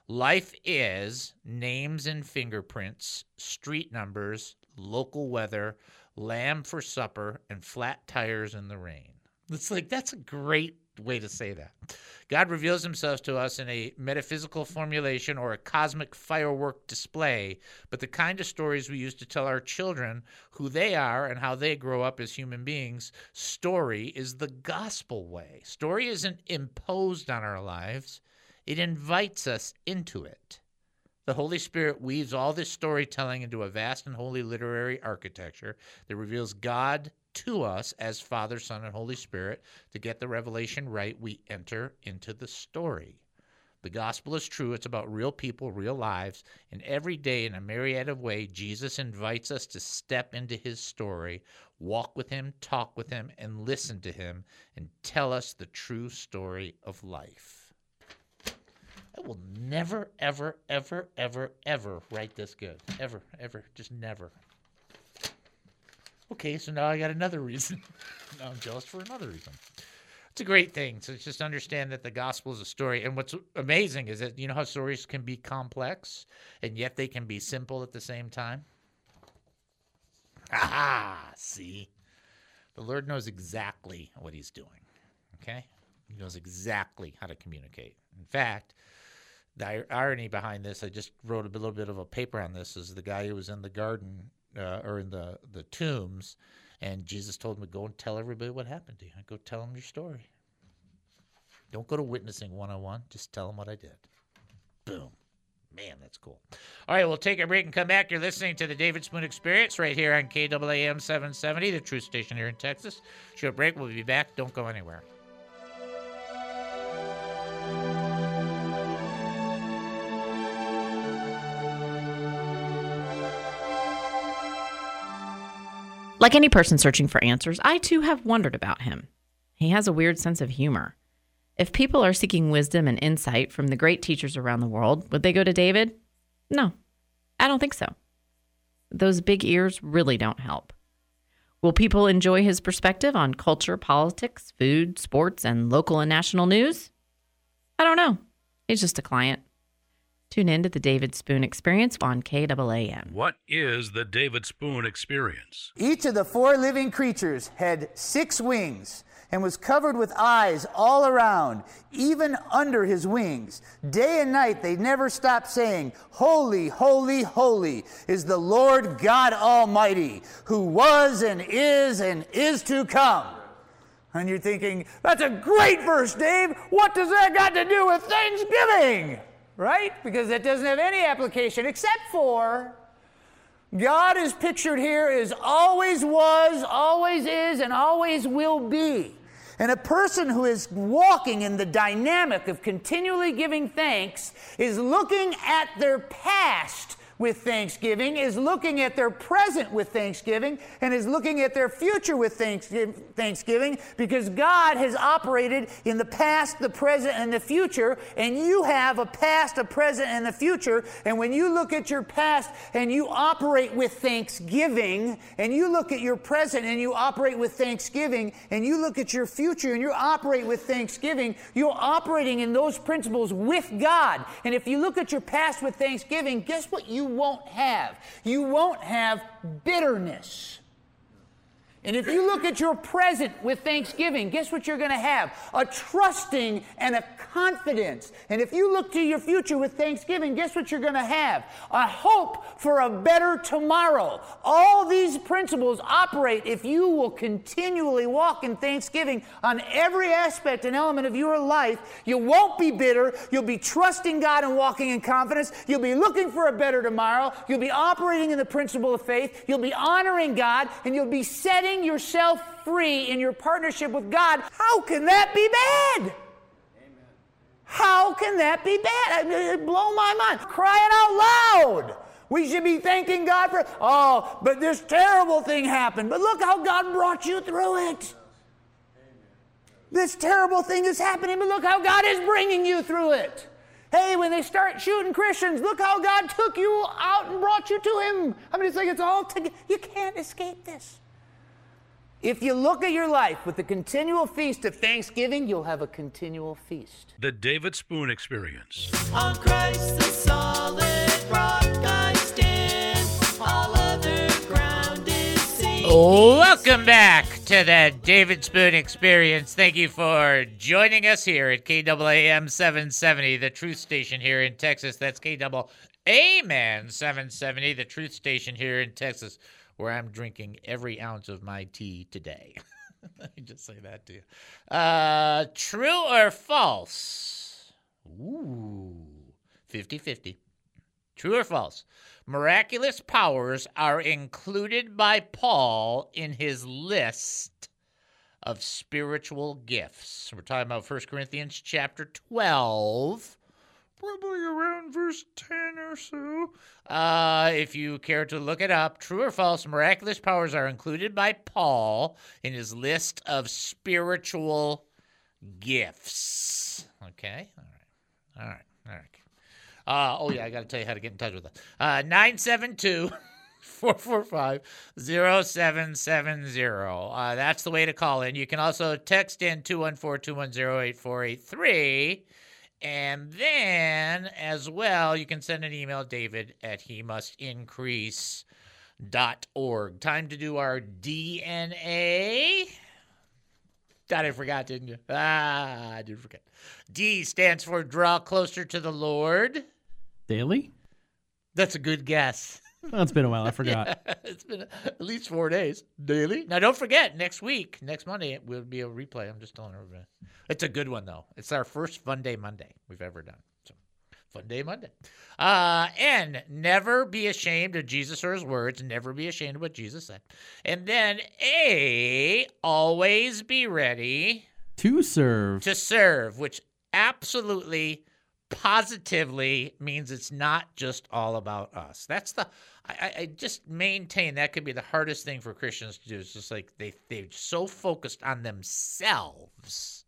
Life is names and fingerprints, street numbers, local weather, lamb for supper, and flat tires in the rain. It's like that's a great way to say that. God reveals himself to us in a metaphysical formulation or a cosmic firework display, but the kind of stories we use to tell our children who they are and how they grow up as human beings, story is the gospel way. Story isn't imposed on our lives, it invites us into it. The Holy Spirit weaves all this storytelling into a vast and holy literary architecture that reveals God to us as Father, Son, and Holy Spirit. To get the revelation right, we enter into the story. The gospel is true. It's about real people, real lives. And every day, in a myriad of ways, Jesus invites us to step into his story, walk with him, talk with him, and listen to him, and tell us the true story of life. I will never, ever, ever, ever, ever write this good. Ever, ever, just never. Okay, so now I got another reason. <laughs> now I'm jealous for another reason. It's a great thing to just understand that the gospel is a story. And what's amazing is that you know how stories can be complex and yet they can be simple at the same time? Aha! See? The Lord knows exactly what he's doing. Okay? He knows exactly how to communicate. In fact, the irony behind this, I just wrote a little bit of a paper on this, is the guy who was in the garden uh, or in the, the tombs, and Jesus told him to go and tell everybody what happened to you. Go tell them your story. Don't go to witnessing one on one, just tell them what I did. Boom. Man, that's cool. All right, we'll take a break and come back. You're listening to the David Spoon Experience right here on KAAM 770, the truth station here in Texas. Short break. We'll be back. Don't go anywhere. Like any person searching for answers, I too have wondered about him. He has a weird sense of humor. If people are seeking wisdom and insight from the great teachers around the world, would they go to David? No, I don't think so. Those big ears really don't help. Will people enjoy his perspective on culture, politics, food, sports, and local and national news? I don't know. He's just a client. Tune in to the David Spoon Experience on KAAM. What is the David Spoon experience? Each of the four living creatures had six wings. and was covered with eyes all around, even under his wings. Day and night they never stopped saying, Holy, holy, holy is the Lord God Almighty, who was and is and is to come. And you're thinking, that's a great verse, Dave. What does that got to do with Thanksgiving? Right? Because it doesn't have any application except for God is pictured here as always was, always is, and always will be. And a person who is walking in the dynamic of continually giving thanks is looking at their past with thanksgiving, is looking at their present with thanksgiving, and is looking at their future with thanksgiving because God has operated in the past, the present, and the future, and you have a past, a present, and a future. And when you look at your past and you operate with thanksgiving, and you look at your present and you operate with thanksgiving, and you look at your future and you operate with thanksgiving, you're operating in those principles with God. And if you look at your past with thanksgiving, guess what you won't have? You won't have bitterness. And if you look at your present with thanksgiving, guess what you're going to have? A trusting and a confidence. And if you look to your future with thanksgiving, guess what you're going to have? A hope for a better tomorrow. All these principles operate if you will continually walk in thanksgiving on every aspect and element of your life. You won't be bitter. You'll be trusting God and walking in confidence. You'll be looking for a better tomorrow. You'll be operating in the principle of faith. You'll be honoring God and you'll be setting yourself free in your partnership with God, how can that be bad? How can that be bad? It blow my mind. Crying out loud. We should be thanking God for, oh, but this terrible thing happened. But look how God brought you through it. This terrible thing is happening, but look how God is bringing you through it. Hey, when they start shooting Christians, look how God took you out and brought you to Him. I mean, it's like it's all together. You can't escape this. If you look at your life with the continual feast of thanksgiving, you'll have a continual feast. The David Spoon Experience. On Christ the solid rock I stand, all other ground is sinking Welcome back to the David Spoon Experience. Thank you for joining us here at KAAM 770, the truth station here in Texas. That's KAAM 770, the truth station here in Texas, where I'm drinking every ounce of my tea today. <laughs> Let me just say that to you. Uh, true or false? Ooh, 50 50. True or false? Miraculous powers are included by Paul in his list of spiritual gifts. We're talking about 1 Corinthians chapter 12, probably around verse 10 or so. Uh, if you care to look it up, true or false, miraculous powers are included by Paul in his list of spiritual gifts. Okay? All right. All right. All right. Uh, oh, yeah, I got to tell you how to get in touch with us. Uh, 972 445 0770. Uh, That's the way to call in. You can also text in 214 210 8483. And then, as well, you can send an email, David at he must increase dot org. Time to do our DNA. Thought I forgot, didn't you? Ah, I did forget. D stands for draw closer to the Lord. Daily? That's a good guess. Well, it's been a while. I forgot. <laughs> Yeah, it's been at least four days daily. Now, don't forget, next week, next Monday, it will be a replay. I'm just telling everybody. It's a good one, though. It's our first Fun Day Monday we've ever done. So, Fun Day Monday. Uh, and never be ashamed of Jesus or his words. Never be ashamed of what Jesus said. And then A, always be ready To serve. to serve, which absolutely positively means it's not just all about us. That's the I, I- I just maintain that could be the hardest thing for Christians to do. It's just like they they're so focused on themselves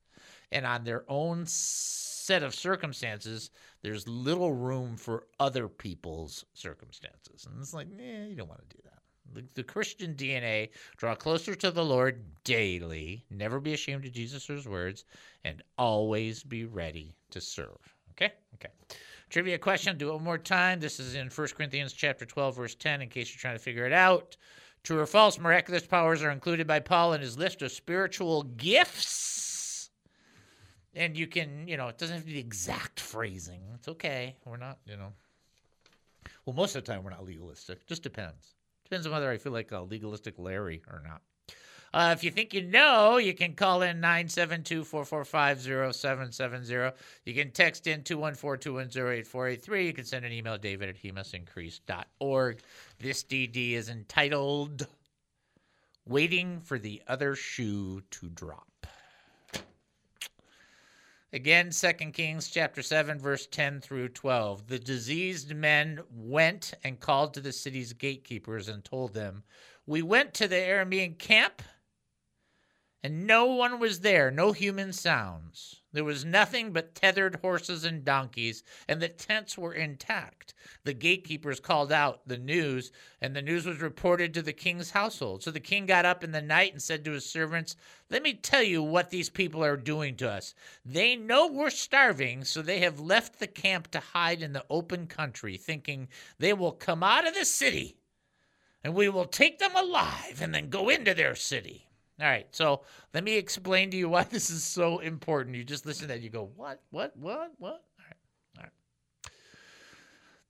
and on their own set of circumstances. There's little room for other people's circumstances, and it's like, eh, you don't want to do that. The, the Christian DNA draw closer to the Lord daily, never be ashamed of Jesus words, and always be ready to serve. Okay? Okay. Trivia question, do it one more time. This is in 1 Corinthians chapter 12, verse 10, in case you're trying to figure it out. True or false, miraculous powers are included by Paul in his list of spiritual gifts. And you can, you know, it doesn't have to be exact phrasing. It's okay. We're not, you know. Well, most of the time we're not legalistic. Just depends. Depends on whether I feel like a legalistic Larry or not. Uh, if you think you know, you can call in 972 445 0770. You can text in 214 210 8483. You can send an email, david at hemustincrease.org. This DD is entitled Waiting for the Other Shoe to Drop. Again, 2 Kings chapter 7, verse 10 through 12. The diseased men went and called to the city's gatekeepers and told them, We went to the Aramean camp, and no one was there, no human sounds. There was nothing but tethered horses and donkeys, and the tents were intact. The gatekeepers called out the news, and the news was reported to the king's household. So the king got up in the night and said to his servants, Let me tell you what these people are doing to us. They know we're starving, so they have left the camp to hide in the open country, thinking they will come out of the city, and we will take them alive and then go into their city. All right, so let me explain to you why <laughs> this is so important. You just listen that, you go, what, what, what, what? All right, all right.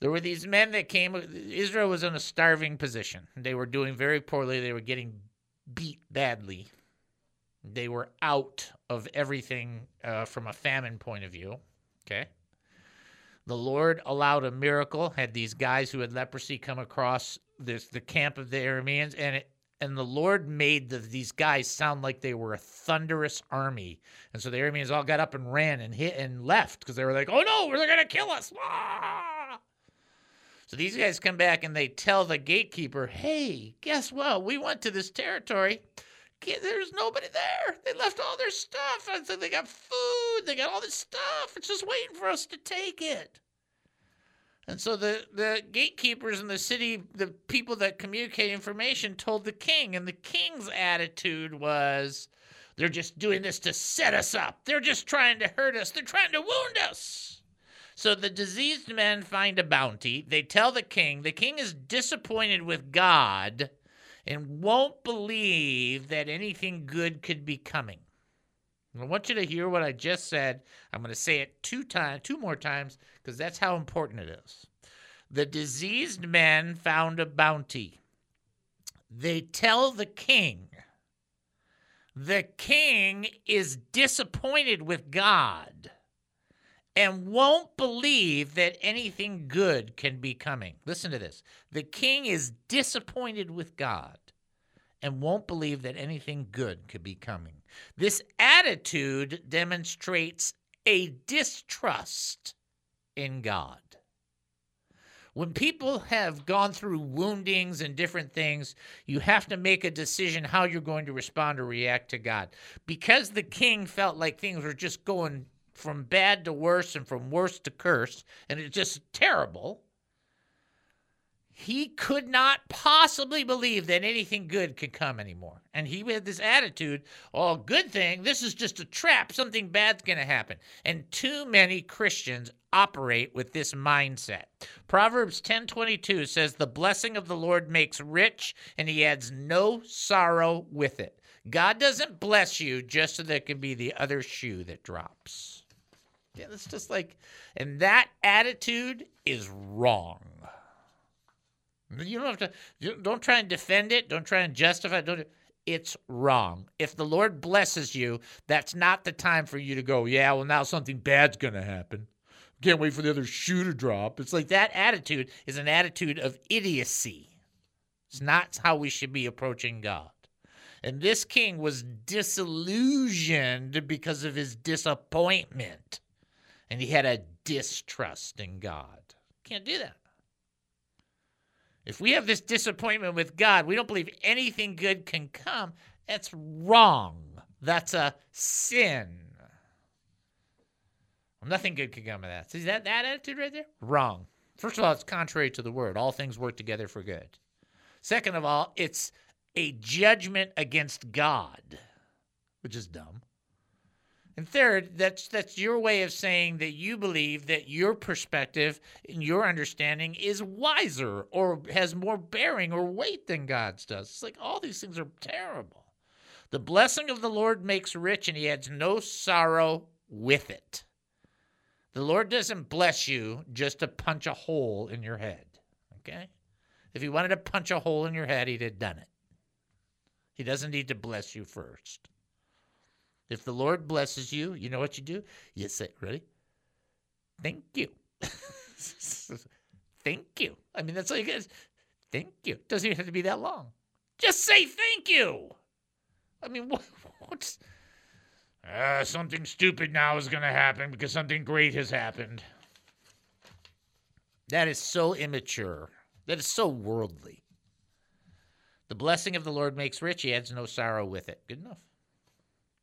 There were these men that came. Israel was in a starving position. They were doing very poorly. They were getting beat badly. They were out of everything uh, from a famine point of view. Okay. The Lord allowed a miracle. Had these guys who had leprosy come across this the camp of the Arameans, and it and the Lord made the, these guys sound like they were a thunderous army. And so the Arameans all got up and ran and hit and left because they were like, "Oh no, they're gonna kill us!" Ah! So these guys come back and they tell the gatekeeper, "Hey, guess what? We went to this territory. There's nobody there. They left all their stuff. So they got food. They got all this stuff. It's just waiting for us to take it." And so the, the gatekeepers in the city, the people that communicate information, told the king. And the king's attitude was they're just doing this to set us up. They're just trying to hurt us. They're trying to wound us. So the diseased men find a bounty. They tell the king. The king is disappointed with God and won't believe that anything good could be coming. I want you to hear what I just said. I'm going to say it two times, two more times, because that's how important it is. The diseased men found a bounty. They tell the king. The king is disappointed with God and won't believe that anything good can be coming. Listen to this. The king is disappointed with God and won't believe that anything good could be coming. This attitude demonstrates a distrust in God. When people have gone through woundings and different things, you have to make a decision how you're going to respond or react to God. Because the king felt like things were just going from bad to worse and from worse to curse, and it's just terrible, he could not possibly believe that anything good could come anymore. And he had this attitude, oh, good thing, this is just a trap, something bad's going to happen. And too many Christians operate with this mindset. Proverbs 10:22 says the blessing of the Lord makes rich and he adds no sorrow with it. God doesn't bless you just so there can be the other shoe that drops. Yeah, that's just like and that attitude is wrong. You don't have to. you- Don't try and defend it. Don't try and justify. it. Don't. It's wrong. If the Lord blesses you, that's not the time for you to go. Yeah, well now something bad's gonna happen. Can't wait for the other shoe to drop. It's like that attitude is an attitude of idiocy. It's not how we should be approaching God. And this king was disillusioned because of his disappointment. And he had a distrust in God. Can't do that. If we have this disappointment with God, we don't believe anything good can come, that's wrong. That's a sin. Nothing good can come of that. See that, that attitude right there? Wrong. First of all, it's contrary to the word. All things work together for good. Second of all, it's a judgment against God, which is dumb. And third, that's that's your way of saying that you believe that your perspective and your understanding is wiser or has more bearing or weight than God's does. It's like all these things are terrible. The blessing of the Lord makes rich and he adds no sorrow with it. The Lord doesn't bless you just to punch a hole in your head. Okay? If he wanted to punch a hole in your head, he'd have done it. He doesn't need to bless you first. If the Lord blesses you, you know what you do? You say, ready? Thank you. <laughs> thank you. I mean, that's all you get. Thank you. Doesn't even have to be that long. Just say thank you. I mean, <laughs> what, what's. Uh, something stupid now is going to happen because something great has happened. That is so immature. That is so worldly. The blessing of the Lord makes rich, he adds no sorrow with it. Good enough.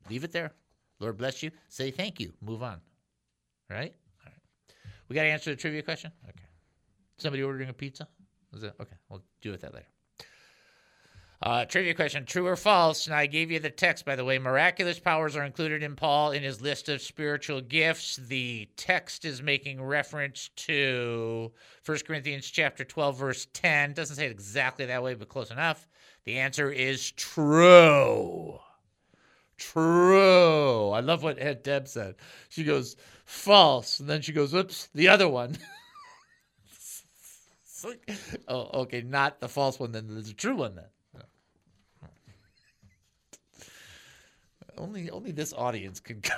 Leave it there. Lord bless you. Say thank you. Move on. Right? All right. We got to answer the trivia question? Okay. Somebody ordering a pizza? Is it? Okay. We'll deal with that later. Uh, trivia question True or false? And I gave you the text, by the way. Miraculous powers are included in Paul in his list of spiritual gifts. The text is making reference to 1 Corinthians chapter 12, verse 10. Doesn't say it exactly that way, but close enough. The answer is true. True. I love what Aunt Deb said. She goes, false. And then she goes, oops, the other one. <laughs> Like, oh, okay, not the false one, then there's a true one then. <laughs> Only only this audience can <laughs> go.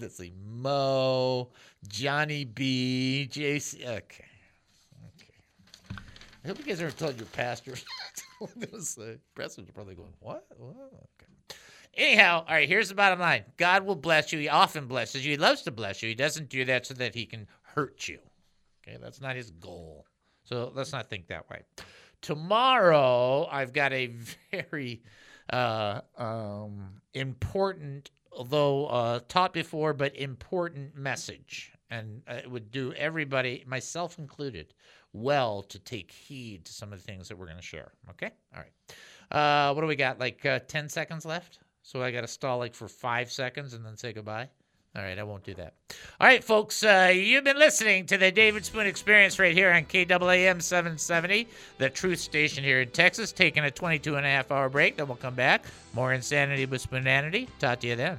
Let's see. Mo, Johnny B, JC. Okay. Okay. I hope you guys aren't telling your pastors. Gonna say. Pastors are probably going, what? what? Okay. Anyhow, all right, here's the bottom line. God will bless you. He often blesses you. He loves to bless you. He doesn't do that so that he can hurt you. Okay, that's not his goal. So let's not think that way. Tomorrow, I've got a <laughs> very uh, um, important, although uh, taught before, but important message. And it would do everybody, myself included, well to take heed to some of the things that we're going to share. Okay? All right. Uh, what do we got? Like uh, 10 seconds left? So I got to stall like for five seconds and then say goodbye? All right, I won't do that. All right, folks, uh, you've been listening to the David Spoon Experience right here on KAAM 770, the truth station here in Texas, taking a 22 and a half hour break. Then we'll come back. More insanity with spoonanity. Talk to you then.